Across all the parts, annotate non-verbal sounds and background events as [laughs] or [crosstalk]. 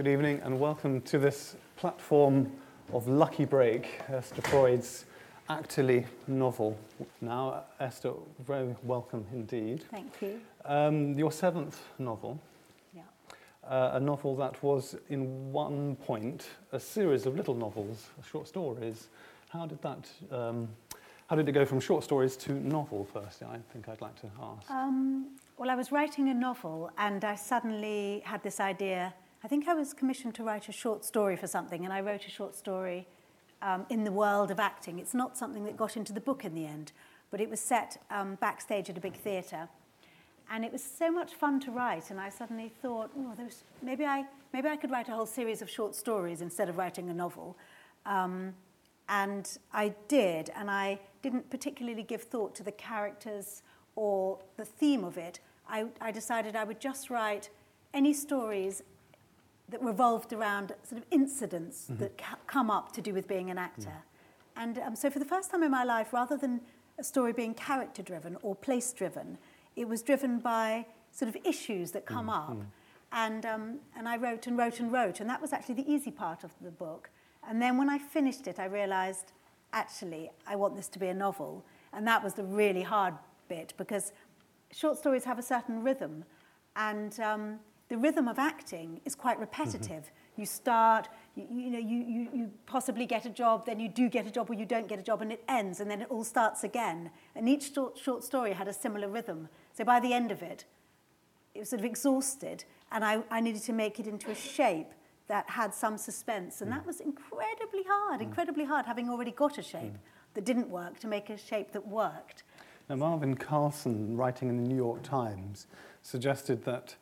Good evening and welcome to this platform of Lucky Break, Esther Freud's Actily novel. Now, Esther, very welcome indeed. Thank you. Um, your seventh novel, Yeah. uh, a novel that was in one point a series of little novels, short stories. How did that, um, how did it go from short stories to novel first? I think I'd like to ask. Um, well, I was writing a novel and I suddenly had this idea. I think I was commissioned to write a short story for something, and I wrote a short story um, in the world of acting. It's not something that got into the book in the end, but it was set um, backstage at a big theatre. And it was so much fun to write, and I suddenly thought, oh, maybe, I, maybe I could write a whole series of short stories instead of writing a novel. Um, and I did, and I didn't particularly give thought to the characters or the theme of it. I, I decided I would just write any stories that revolved around sort of incidents Mm-hmm. that ca- come up to do with being an actor. And um, so, for the first time in my life, rather than a story being character driven or place driven, it was driven by sort of issues that come up. And, um, and I wrote and wrote and wrote, and that was actually the easy part of the book. And then when I finished it, I realized actually, I want this to be a novel. And that was the really hard bit because short stories have a certain rhythm. And um, the rhythm of acting is quite mm-hmm. repetitive. You start, you, you know, you, you, you possibly get a job, then you do get a job or you don't get a job, and it ends, and then it all starts again. And each short, short story had a similar rhythm. So by the end of it, it was sort of exhausted, and I, I needed to make it into a shape that had some suspense. And mm. that was incredibly hard, mm. incredibly hard, having already got a shape mm. that didn't work, to make a shape that worked. Now, Marvin Carlson, writing in the New York Times, suggested that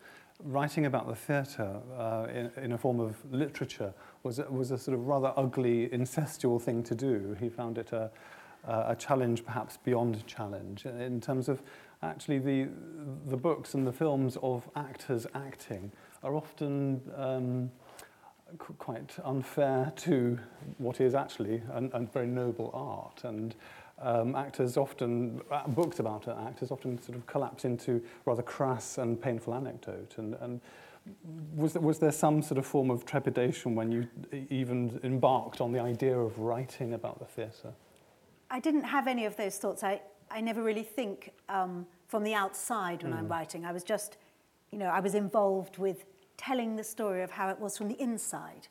writing about the theatre uh, in, in a form of literature was, was a sort of rather ugly, incestual thing to do. He found it a, a challenge, perhaps beyond challenge, in terms of actually the, the books and the films of actors acting are often um, qu- quite unfair to what is actually a, a very noble art. And um, actors often, uh, books about actors often sort of collapse into rather crass and painful anecdote. And, and was, there, was there some sort of form of trepidation when you even embarked on the idea of writing about the theatre? I didn't have any of those thoughts. I, I never really think um, from the outside when I'm writing. I was just, you know, I was involved with telling the story of how it was from the inside.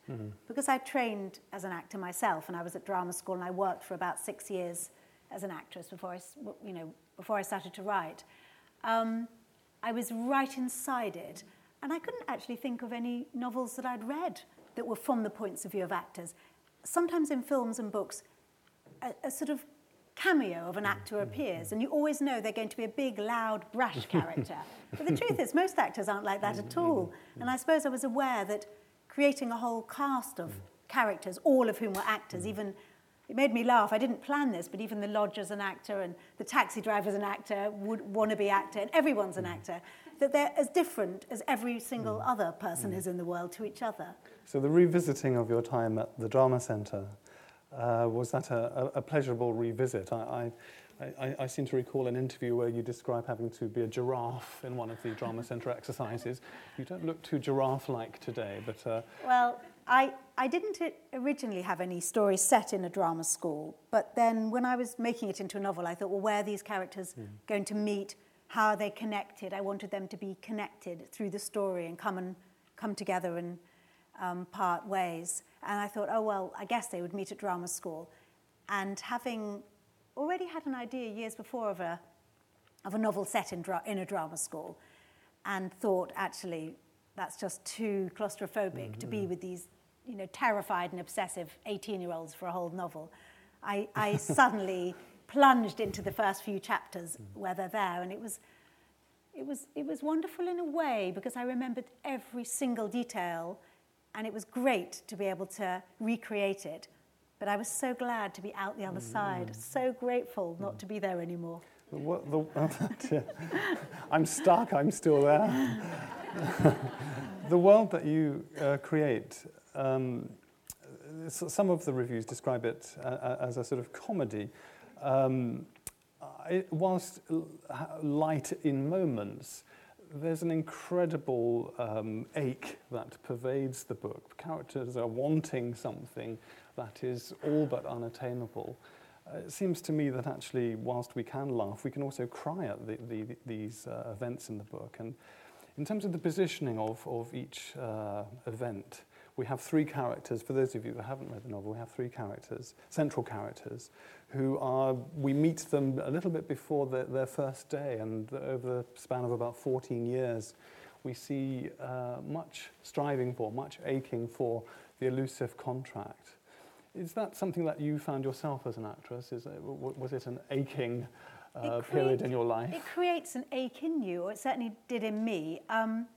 Because I trained as an actor myself, and I was at drama school, and I worked for about six years as an actress before I, you know, before I started to write. Um, I was right inside it, and I couldn't actually think of any novels that I'd read that were from the points of view of actors. Sometimes in films and books, a, a sort of cameo of an actor appears, and you always know they're going to be a big, loud, brash [laughs] character. but the truth is, most actors aren't like that at all. And I suppose I was aware that creating a whole cast of characters, all of whom were actors, even it made me laugh. I didn't plan this, but even the lodger's an actor, and the taxi driver's an actor, would wannabe actor, and everyone's an actor. That they're as different as every single other person is in the world to each other. So the revisiting of your time at the Drama Centre, uh, was that a, a, a pleasurable revisit? I, I, I, I seem to recall an interview where you describe having to be a giraffe in one of the Drama Centre exercises. You don't look too giraffe-like today, but uh, Well, I, I didn't originally have any stories set in a drama school, but then when I was making it into a novel, I thought, well, where are these characters going to meet? How are they connected? I wanted them to be connected through the story and come and come together and um, part ways. And I thought, oh, well, I guess they would meet at drama school. And having already had an idea years before of a, of a novel set in, dra- in a drama school, and thought, actually, that's just too claustrophobic to be with these, you know, terrified and obsessive 18-year-olds for a whole novel. I, I [laughs] suddenly plunged into the first few chapters hmm. where they're there, and it was, it was, it was wonderful in a way because I remembered every single detail, and it was great to be able to recreate it. But I was so glad to be out the other side, mm-hmm. so grateful not mm. to be there anymore. the, the. [laughs] I'm stuck, I'm still there. [laughs] the world that you uh, create, um, some of the reviews describe it uh, as a sort of comedy. Um, whilst light in moments, there's an incredible um, ache that pervades the book. Characters are wanting something that is all but unattainable. Uh, it seems to me that actually, whilst we can laugh, we can also cry at the, the, these uh, events in the book. And in terms of the positioning of, of each uh, event, we have three characters. For those of you that haven't read the novel, we have three characters, central characters, who are, we meet them a little bit before the, their first day, and over the span of about 14 years, we see uh, much striving for, much aching for the elusive contract. Is that something that you found yourself as an actress? Is it, was it an aching uh, it period in your life? It creates an ache in you, or it certainly did in me. Um,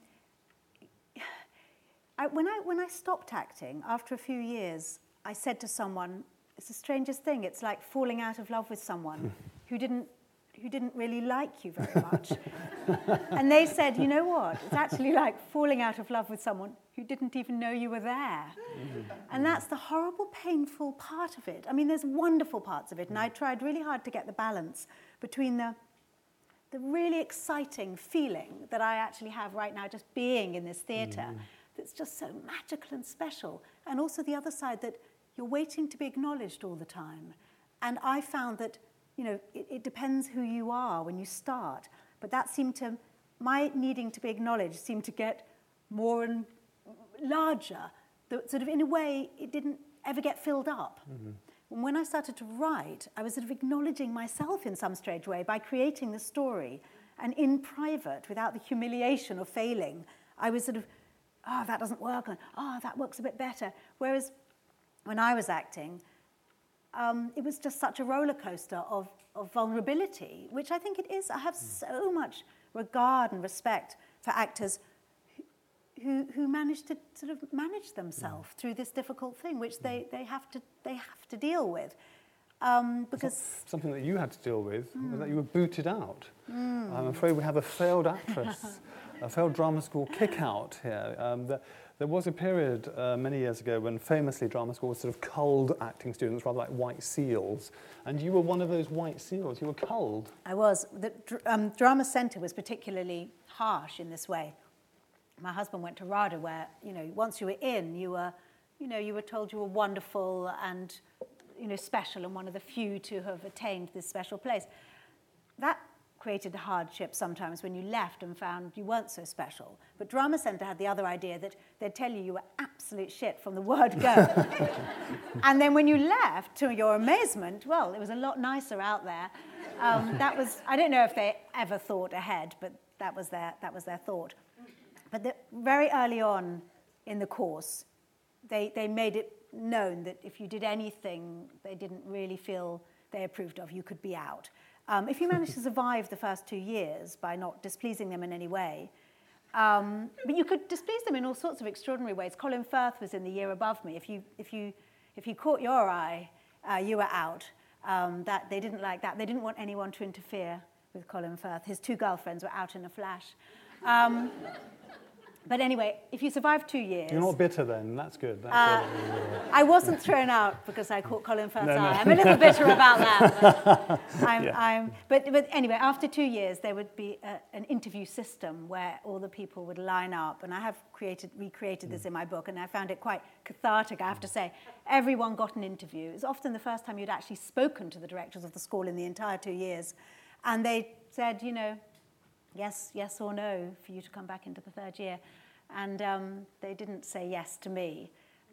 I, when, I, when I stopped acting, after a few years, I said to someone, it's the strangest thing. It's like falling out of love with someone [laughs] who didn't who didn't really like you very much. [laughs] and they said, you know what? It's actually like falling out of love with someone who didn't even know you were there. and that's the horrible, painful part of it. I mean, there's wonderful parts of it, and I tried really hard to get the balance between the the really exciting feeling that I actually have right now just being in this theatre mm. That's just so magical and special. And also the other side that you're waiting to be acknowledged all the time. And I found that, you know, it, it depends who you are when you start. But that seemed to, my needing to be acknowledged seemed to get more and larger. That sort of, in a way, it didn't ever get filled up. Mm-hmm. And when I started to write, I was sort of acknowledging myself in some strange way by creating the story. And in private, without the humiliation of failing, I was sort of, oh, that doesn't work, and oh, that works a bit better. Whereas when I was acting, um, it was just such a roller coaster of, of vulnerability, which I think it is. I have hmm. so much regard and respect for actors who, who manage to sort of manage themselves mm. through this difficult thing, which mm. they, they, have, to, they have to deal with. Um, because something that you had to deal with mm. was that you were booted out. Mm. I'm afraid we have a failed actress, [laughs] a failed drama school kick out here. Um, the, there was a period uh, many years ago when famously drama school was sort of culled acting students, rather like white seals. And you were one of those white seals. You were culled. I was. The um, drama centre was particularly harsh in this way. My husband went to RADA where, you know, once you were in, you were, you know, you were told you were wonderful and, you know, special and one of the few to have attained this special place. That created hardship sometimes when you left and found you weren't so special. But Drama Centre had the other idea that they'd tell you you were absolute shit from the word go. [laughs] and then when you left, to your amazement, well, it was a lot nicer out there. Um, that was, I don't know if they ever thought ahead, but that was their, that was their thought. But the, very early on in the course, they, they made it known that if you did anything they didn't really feel they approved of, you could be out. Um, if you manage to survive the first two years by not displeasing them in any way, um, but you could displease them in all sorts of extraordinary ways. Colin Firth was in the year above me. If you, if you, if you caught your eye, uh, you were out. Um, that they didn't like that. They didn't want anyone to interfere with Colin Firth. His two girlfriends were out in a flash. Um, but anyway, if you survive two years. You're not bitter then, that's good. That's uh. I wasn't thrown out because I caught Colin Firth's no, no. eye. I'm a little bitter about that. But, [laughs] I'm, yeah. I'm, but, but anyway, after two years, there would be a, an interview system where all the people would line up. And I have created, recreated mm. this in my book, and I found it quite cathartic, I have to say. Everyone got an interview. It was often the first time you'd actually spoken to the directors of the school in the entire two years. And they said, you know, yes, yes or no for you to come back into the third year. And um, they didn't say yes to me.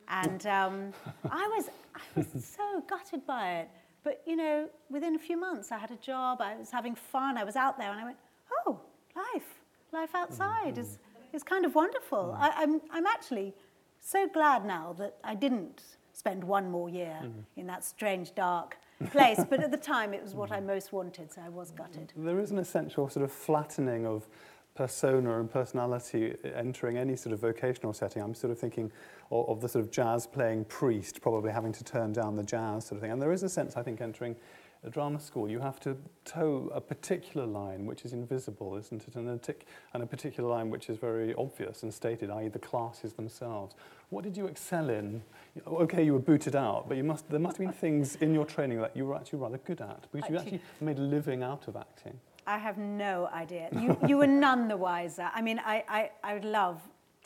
And um, I, was, I was [laughs] so gutted by it. But, you know, within a few months, I had a job, I was having fun, I was out there, and I went, oh, life, life outside mm-hmm. is, is kind of wonderful. Mm-hmm. I, I'm, I'm actually so glad now that I didn't spend one more year mm-hmm. in that strange, dark place. but at the [laughs] time, it was what I most wanted, so I was gutted. There is an essential sort of flattening of persona and personality entering any sort of vocational setting. I'm sort of thinking of, of, the sort of jazz playing priest probably having to turn down the jazz sort of thing. And there is a sense, I think, entering a drama school, you have to toe a particular line which is invisible, isn't it? And a, tic- and a particular line which is very obvious and stated, i.e., the classes themselves. What did you excel in? Okay, you were booted out, but you must, there must have been things in your training that you were actually rather good at because you actually made a living out of acting. I have no idea. [laughs] You, you were none the wiser. I mean, I, I, I would love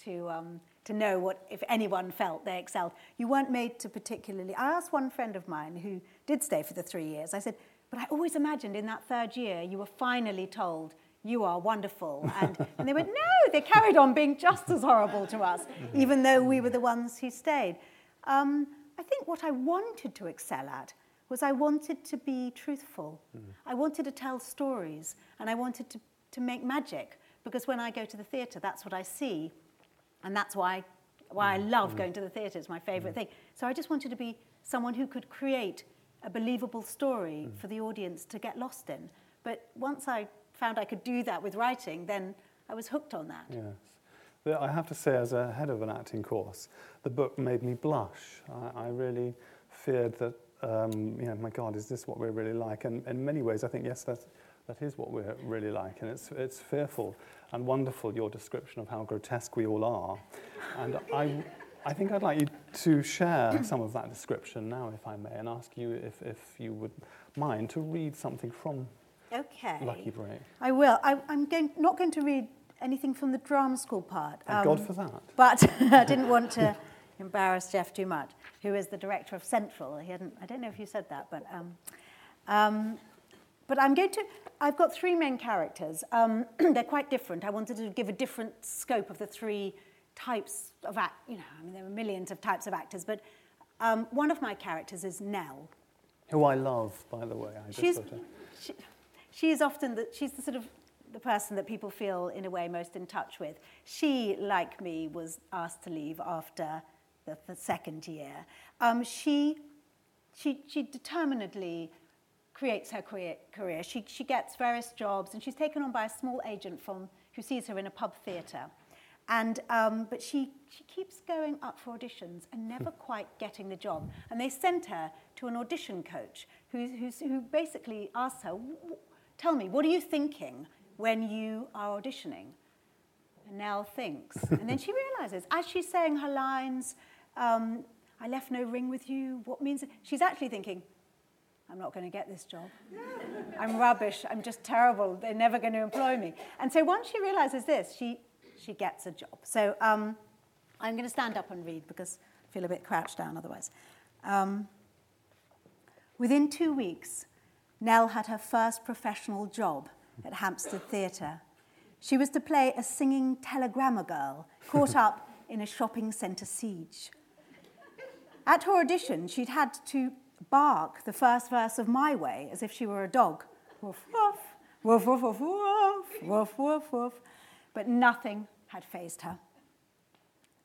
to, um, to know what, if anyone felt they excelled. You weren't made to particularly. I asked one friend of mine who did stay for the three years, I said, but I always imagined in that third year you were finally told, you are wonderful. And, and they went, no, they carried on being just as horrible to us, even though we were the ones who stayed. Um, I think what I wanted to excel at was I wanted to be truthful. Mm. I wanted to tell stories and I wanted to, to make magic because when I go to the theatre, that's what I see. And that's why, why I mm. love mm. going to the theatre. It's my favourite mm. thing. So I just wanted to be someone who could create a believable story for the audience to get lost in. But once I found I could do that with writing, then I was hooked on that. Yes. I have to say, as a head of an acting course, the book made me blush. I, I really feared that um, you know, my God, is this what we're really like? And in many ways, I think, yes, that's, that is what we're really like. And it's, it's fearful and wonderful, your description of how grotesque we all are. And I, I think I'd like you to share some of that description now, if I may, and ask you if, if you would mind to read something from okay. Lucky Break. I will. I, I'm going, not going to read anything from the drama school part. Thank um, God for that. But [laughs] I [laughs] didn't want to embarrass Geoff too much, who is the director of Central. He hadn't, I don't know if you said that, but, um, um, but I'm going to, I've got three main characters. Um, [clears throat] they're quite different. I wanted to give a different scope of the three types of act, you know, I mean, there are millions of types of actors, but um, one of my characters is Nell. Who I love, by the way. I she's, she, she is often the, she's the sort of the person that people feel in a way most in touch with. She, like me, was asked to leave after the, the second year, um, she, she, she determinedly creates her career. career. She, she gets various jobs, and she's taken on by a small agent from, who sees her in a pub theatre. And, um, but she, she keeps going up for auditions and never quite getting the job. And they sent her to an audition coach who, who's, who basically asks her, Tell me, what are you thinking when you are auditioning? And Nell thinks. [laughs] and then she realizes, as she's saying her lines, um, I left no ring with you. What means it? She's actually thinking, I'm not going to get this job. I'm rubbish. I'm just terrible. They're never going to employ me. And so once she realizes this, she, she gets a job. So um, I'm going to stand up and read because I feel a bit crouched down otherwise. Um, within two weeks, Nell had her first professional job at Hampstead Theatre. She was to play a singing telegramma girl caught up in a shopping centre siege. At her audition, she'd had to bark the first verse of My Way as if she were a dog. Woof, woof, woof, woof, woof, woof, woof, woof, woof. But nothing had fazed her.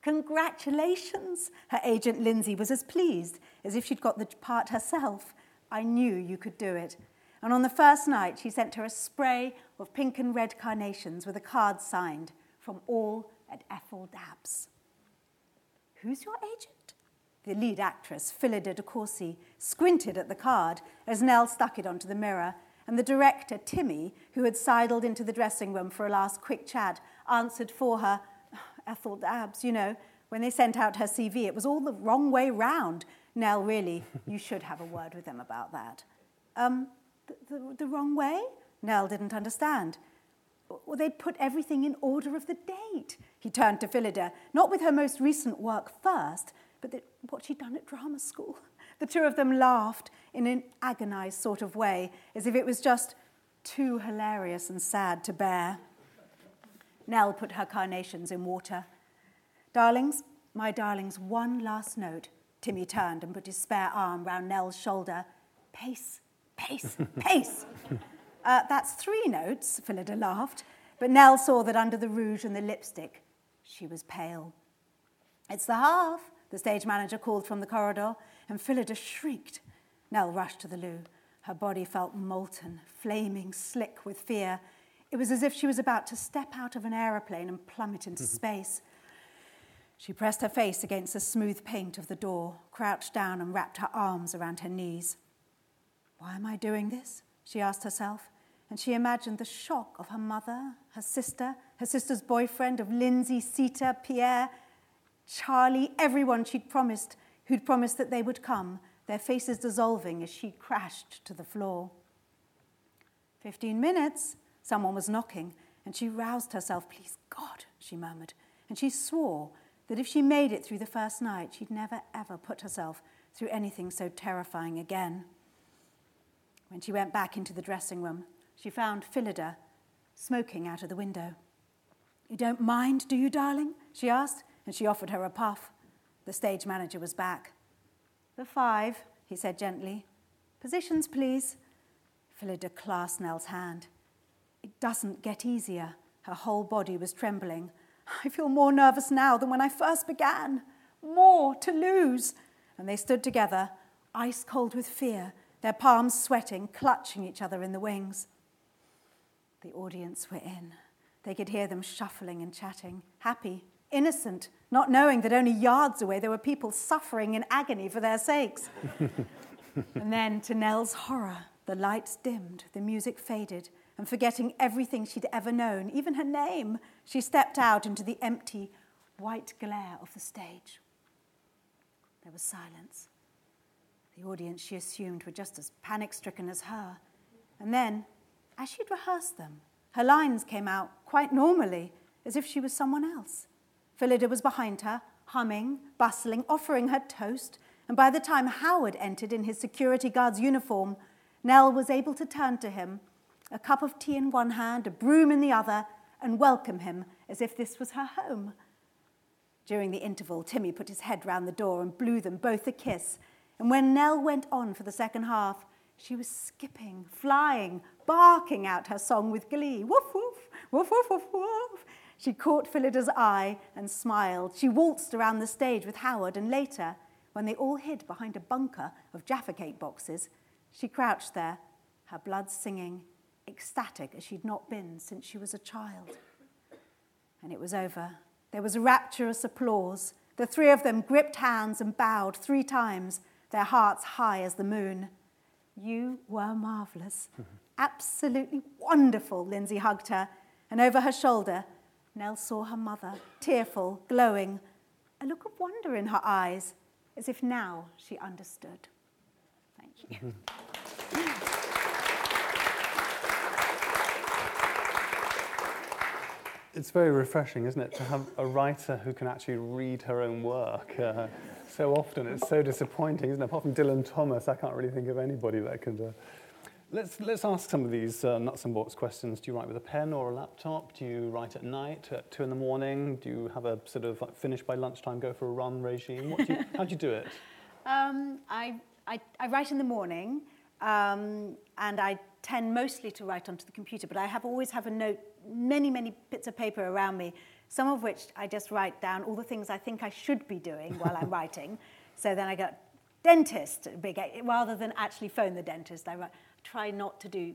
Congratulations! Her agent Lindsay was as pleased as if she'd got the part herself. I knew you could do it. And on the first night, she sent her a spray of pink and red carnations with a card signed from all at Ethel Dabbs. Who's your agent? The lead actress, Phyllida de Courcy, squinted at the card as Nell stuck it onto the mirror, and the director, Timmy, who had sidled into the dressing room for a last quick chat, answered for her, Ethel Dabbs, you know, when they sent out her CV, it was all the wrong way round. Nell, really, you should have a word with them about that. Um, the, the, the wrong way? Nell didn't understand. Well, they'd put everything in order of the date. He turned to Phyllida, not with her most recent work first, but the, what she'd done at drama school. [laughs] The two of them laughed in an agonized sort of way, as if it was just too hilarious and sad to bear. Nell put her carnations in water. Darlings, my darlings, one last note. Timmy turned and put his spare arm round Nell's shoulder. Pace, pace, [laughs] pace. Uh, that's three notes, Phyllida laughed, but Nell saw that under the rouge and the lipstick, she was pale. It's the half, the stage manager called from the corridor, and Phyllida shrieked. Nell rushed to the loo. Her body felt molten, flaming, slick with fear. It was as if she was about to step out of an aeroplane and plummet into mm-hmm. space. She pressed her face against the smooth paint of the door, crouched down, and wrapped her arms around her knees. Why am I doing this? she asked herself and she imagined the shock of her mother, her sister, her sister's boyfriend, of Lindsay, Sita, Pierre, Charlie, everyone she'd promised, who'd promised that they would come, their faces dissolving as she crashed to the floor. Fifteen minutes, Someone was knocking, and she roused herself. Please, God, she murmured. And she swore that if she made it through the first night, she'd never, ever put herself through anything so terrifying again. When she went back into the dressing room, she found Phyllida smoking out of the window. You don't mind, do you, darling? she asked, and she offered her a puff. The stage manager was back. The five, he said gently. Positions, please. Phyllida clasped Nell's hand. It doesn't get easier. Her whole body was trembling. I feel more nervous now than when I first began. More to lose. And they stood together, ice cold with fear, their palms sweating, clutching each other in the wings. The audience were in. They could hear them shuffling and chatting, happy, innocent, not knowing that only yards away there were people suffering in agony for their sakes. [laughs] and then, to Nell's horror, the lights dimmed, the music faded, and forgetting everything she'd ever known, even her name, she stepped out into the empty, white glare of the stage. There was silence. The audience, she assumed, were just as panic stricken as her. And then, as she'd rehearsed them, her lines came out quite normally, as if she was someone else. Phyllida was behind her, humming, bustling, offering her toast, and by the time Howard entered in his security guard's uniform, Nell was able to turn to him, a cup of tea in one hand, a broom in the other, and welcome him as if this was her home. During the interval, Timmy put his head round the door and blew them both a kiss. And when Nell went on for the second half, she was skipping, flying, barking out her song with glee. Woof, woof, woof, woof, woof, woof. She caught Phyllida''s eye and smiled. She waltzed around the stage with Howard, and later, when they all hid behind a bunker of Jaffa cake boxes, she crouched there, her blood singing, ecstatic as she'd not been since she was a child. And it was over. There was rapturous applause. The three of them gripped hands and bowed three times, their hearts high as the moon. You were marvelous. [laughs] Absolutely wonderful, Lindsay hugged her, and over her shoulder, Nell saw her mother, tearful, glowing, a look of wonder in her eyes, as if now she understood. Thank you. It's very refreshing, isn't it, to have a writer who can actually read her own work. Uh, so often it's so disappointing, isn't it? Apart from Dylan Thomas, I can't really think of anybody that can do. Let's, let's ask some of these uh, nuts and bolts questions. Do you write with a pen or a laptop? Do you write at night at two in the morning? Do you have a sort of like, finish by lunchtime, go for a run regime? What do you, how do you do it? [laughs] Um, I, I, I write in the morning, um, and I tend mostly to write onto the computer, but I have always have a note, many, many bits of paper around me, some of which I just write down all the things I think I should be doing while I'm [laughs] writing. So then I get dentist, big, rather than actually phone the dentist, I write, try not to do.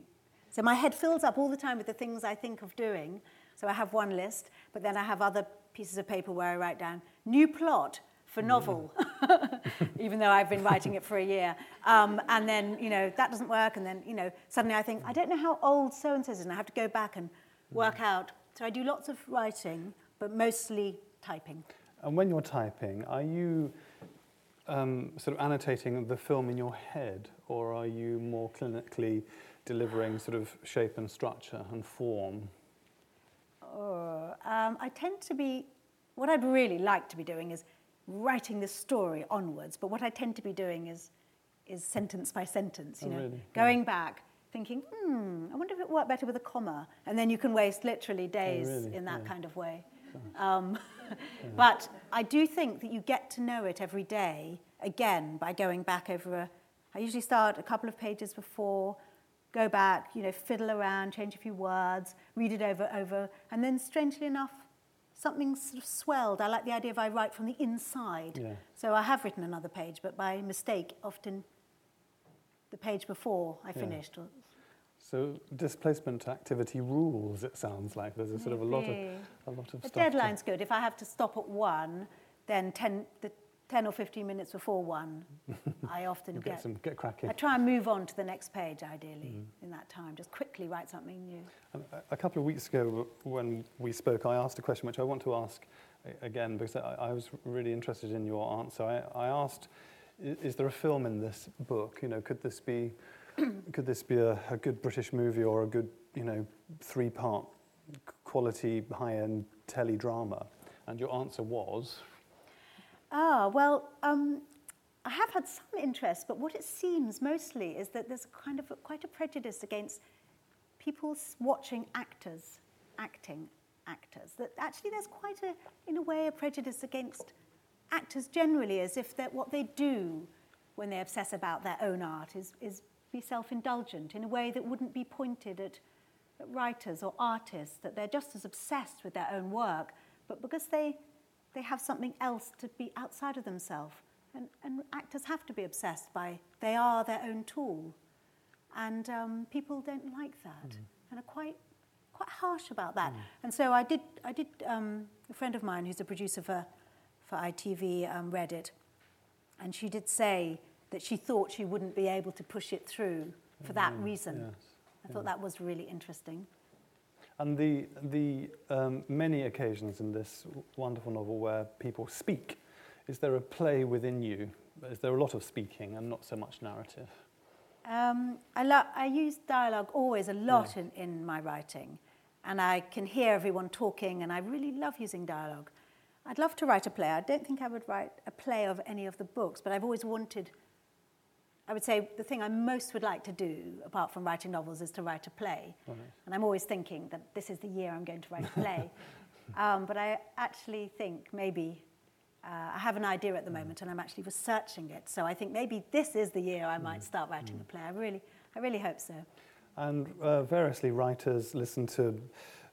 So my head fills up all the time with the things I think of doing. So I have one list, but then I have other pieces of paper where I write down new plot for mm. novel, [laughs] even though I've been writing it for a year. Um, and then, you know, that doesn't work. And then, you know, suddenly I think, I don't know how old so and so is, and I have to go back and work mm. out. So I do lots of writing, but mostly typing. And when you're typing, are you um, sort of annotating the film in your head, or are you more clinically delivering sort of shape and structure and form? Uh, um, I tend to be, what I'd really like to be doing is writing the story onwards, but what I tend to be doing is, is sentence by sentence, you oh, know, really? going yeah. back, thinking, hmm, I wonder if it worked better with a comma, and then you can waste literally oh, days oh, really? in that yeah. kind of way. Um, [laughs] but I do think that you get to know it every day again by going back over a. I usually start a couple of pages before, go back, you know, fiddle around, change a few words, read it over, over, and then strangely enough, something sort of swelled. I like the idea of I write from the inside. Yeah. So I have written another page, but by mistake, often the page before I finished yeah. So displacement activity rules. It sounds like there's a sort Maybe. of a lot of a lot of stuff. the deadline's good. If I have to stop at one, then ten the 10 or 15 minutes before one, [laughs] I often get, get, some, get cracking. I try and move on to the next page, ideally, mm. in that time. Just quickly write something new. a, a couple of weeks ago, when we spoke, I asked a question which I want to ask again because I, I was really interested in your answer. I, I asked, is there a film in this book? You know, could this be [clears throat] could this be a, a, good British movie or a good you know, three-part quality high-end teledrama? And your answer was? Ah, well, um, I have had some interest, but what it seems mostly is that there's kind of a, quite a prejudice against people watching actors acting actors. That actually there's quite a, in a way, a prejudice against actors generally, as if that what they do when they obsess about their own art is, is be self-indulgent in a way that wouldn't be pointed at, at writers or artists, that they're just as obsessed with their own work, but because they, they have something else to be outside of themselves. And, and actors have to be obsessed by, they are their own tool. And um, people don't like that mm. and are quite, quite harsh about that. Mm. And so I did, I did um, a friend of mine who's a producer for, for ITV um, read it. And she did say that she thought she wouldn't be able to push it through for that mm, reason. Yes, I thought that was really interesting. And the, the um, many occasions in this wonderful novel where people speak, is there a play within you? Is there a lot of speaking and not so much narrative? Um, I, lo- I use dialogue always a lot yeah. in, in my writing, and I can hear everyone talking, and I really love using dialogue. I'd love to write a play. I don't think I would write a play of any of the books, but I've always wanted. I would say the thing I most would like to do, apart from writing novels, is to write a play. Right. And I'm always thinking that this is the year I'm going to write a play. [laughs] um, but I actually think maybe uh, I have an idea at the moment and I'm actually researching it. So I think maybe this is the year I might start writing a play. I really, I really hope so. And uh, variously writers listen to,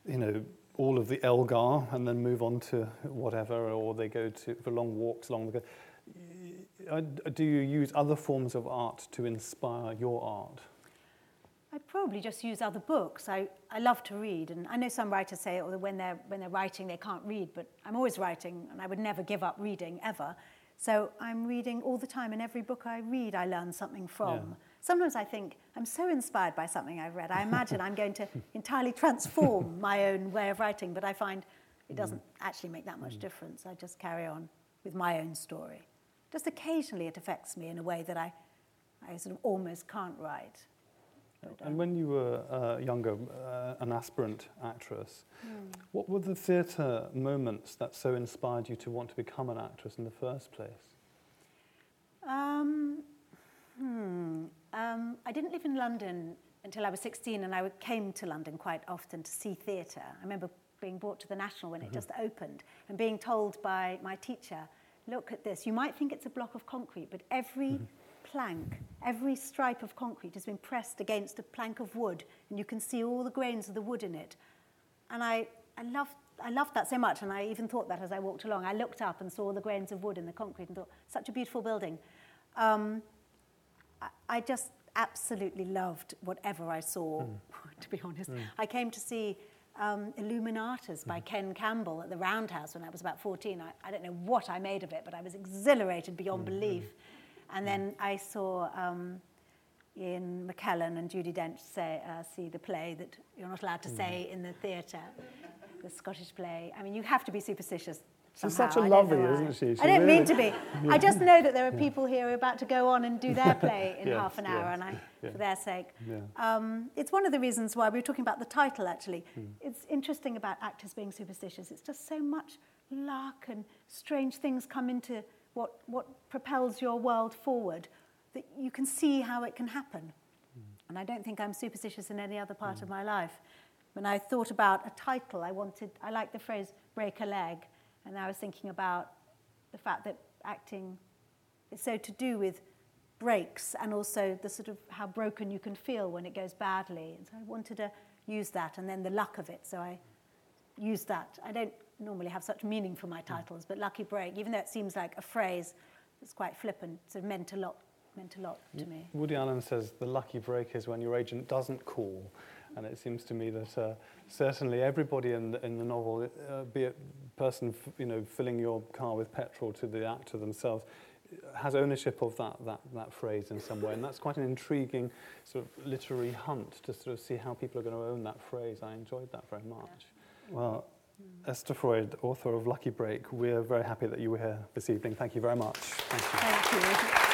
you know, all of the Elgar and then move on to whatever, or they go to for long walks along the. Uh, do you use other forms of art to inspire your art? I probably just use other books. I, I love to read, and I know some writers say oh, when they're, when they're writing they can't read, but I'm always writing, and I would never give up reading ever. So I'm reading all the time, and every book I read, I learn something from. Yeah. Sometimes I think I'm so inspired by something I've read, I imagine I'm going to [laughs] entirely transform my own way of writing, but I find it doesn't mm. actually make that much mm. difference. I just carry on with my own story. Just occasionally it affects me in a way that I, I sort of almost can't write. And when you were uh, younger, uh, an aspirant actress, mm. what were the theatre moments that so inspired you to want to become an actress in the first place? Um, hmm. um, I didn't live in London until I was 16, and I came to London quite often to see theatre. I remember being brought to the National when it mm-hmm. just opened and being told by my teacher, look at this, you might think it's a block of concrete, but every mm-hmm plank, every stripe of concrete has been pressed against a plank of wood, and you can see all the grains of the wood in it. And I, I, loved, I loved that so much, and I even thought that as I walked along. I looked up and saw the grains of wood in the concrete and thought, such a beautiful building. Um, I, I just absolutely loved whatever I saw, mm. [laughs] to be honest. Mm. I came to see um, Illuminatus by mm. Ken Campbell at the Roundhouse when I was about 14. I, I don't know what I made of it, but I was exhilarated beyond mm. belief. And then I saw um, Ian McKellen and Judi Dench say, uh, see the play that you're not allowed to mm. say in the theatre, the Scottish play. I mean, you have to be superstitious. She's such a lovely, isn't she? she I don't really... mean to be. [laughs] I just know that there are people here who are about to go on and do their play [laughs] in yes, half an hour, yes, and I, yeah. for their sake. Yeah. Um, it's one of the reasons why we were talking about the title, actually. Mm. It's interesting about actors being superstitious. It's just so much luck and strange things come into what, what propels your world forward, that you can see how it can happen. Mm. And I don't think I'm superstitious in any other part mm. of my life. When I thought about a title, I wanted, I like the phrase break a leg, and I was thinking about the fact that acting is so to do with breaks and also the sort of how broken you can feel when it goes badly. And so I wanted to use that and then the luck of it. So I used that. I don't normally have such meaning for my hmm. titles, but Lucky Break, even though it seems like a phrase that's quite flippant, sort of meant a lot, meant a lot to me. Woody Allen says the lucky break is when your agent doesn't call. And it seems to me that uh, certainly everybody in the, in the novel, uh, be it person f- you know filling your car with petrol to the actor themselves, has ownership of that, that, that phrase in some way. And that's quite an intriguing sort of literary hunt to sort of see how people are going to own that phrase. I enjoyed that very much. Yeah. Well, Esther Freud, author of Lucky Break, we're very happy that you were here this evening. Thank you very much. Thank you. Thank you.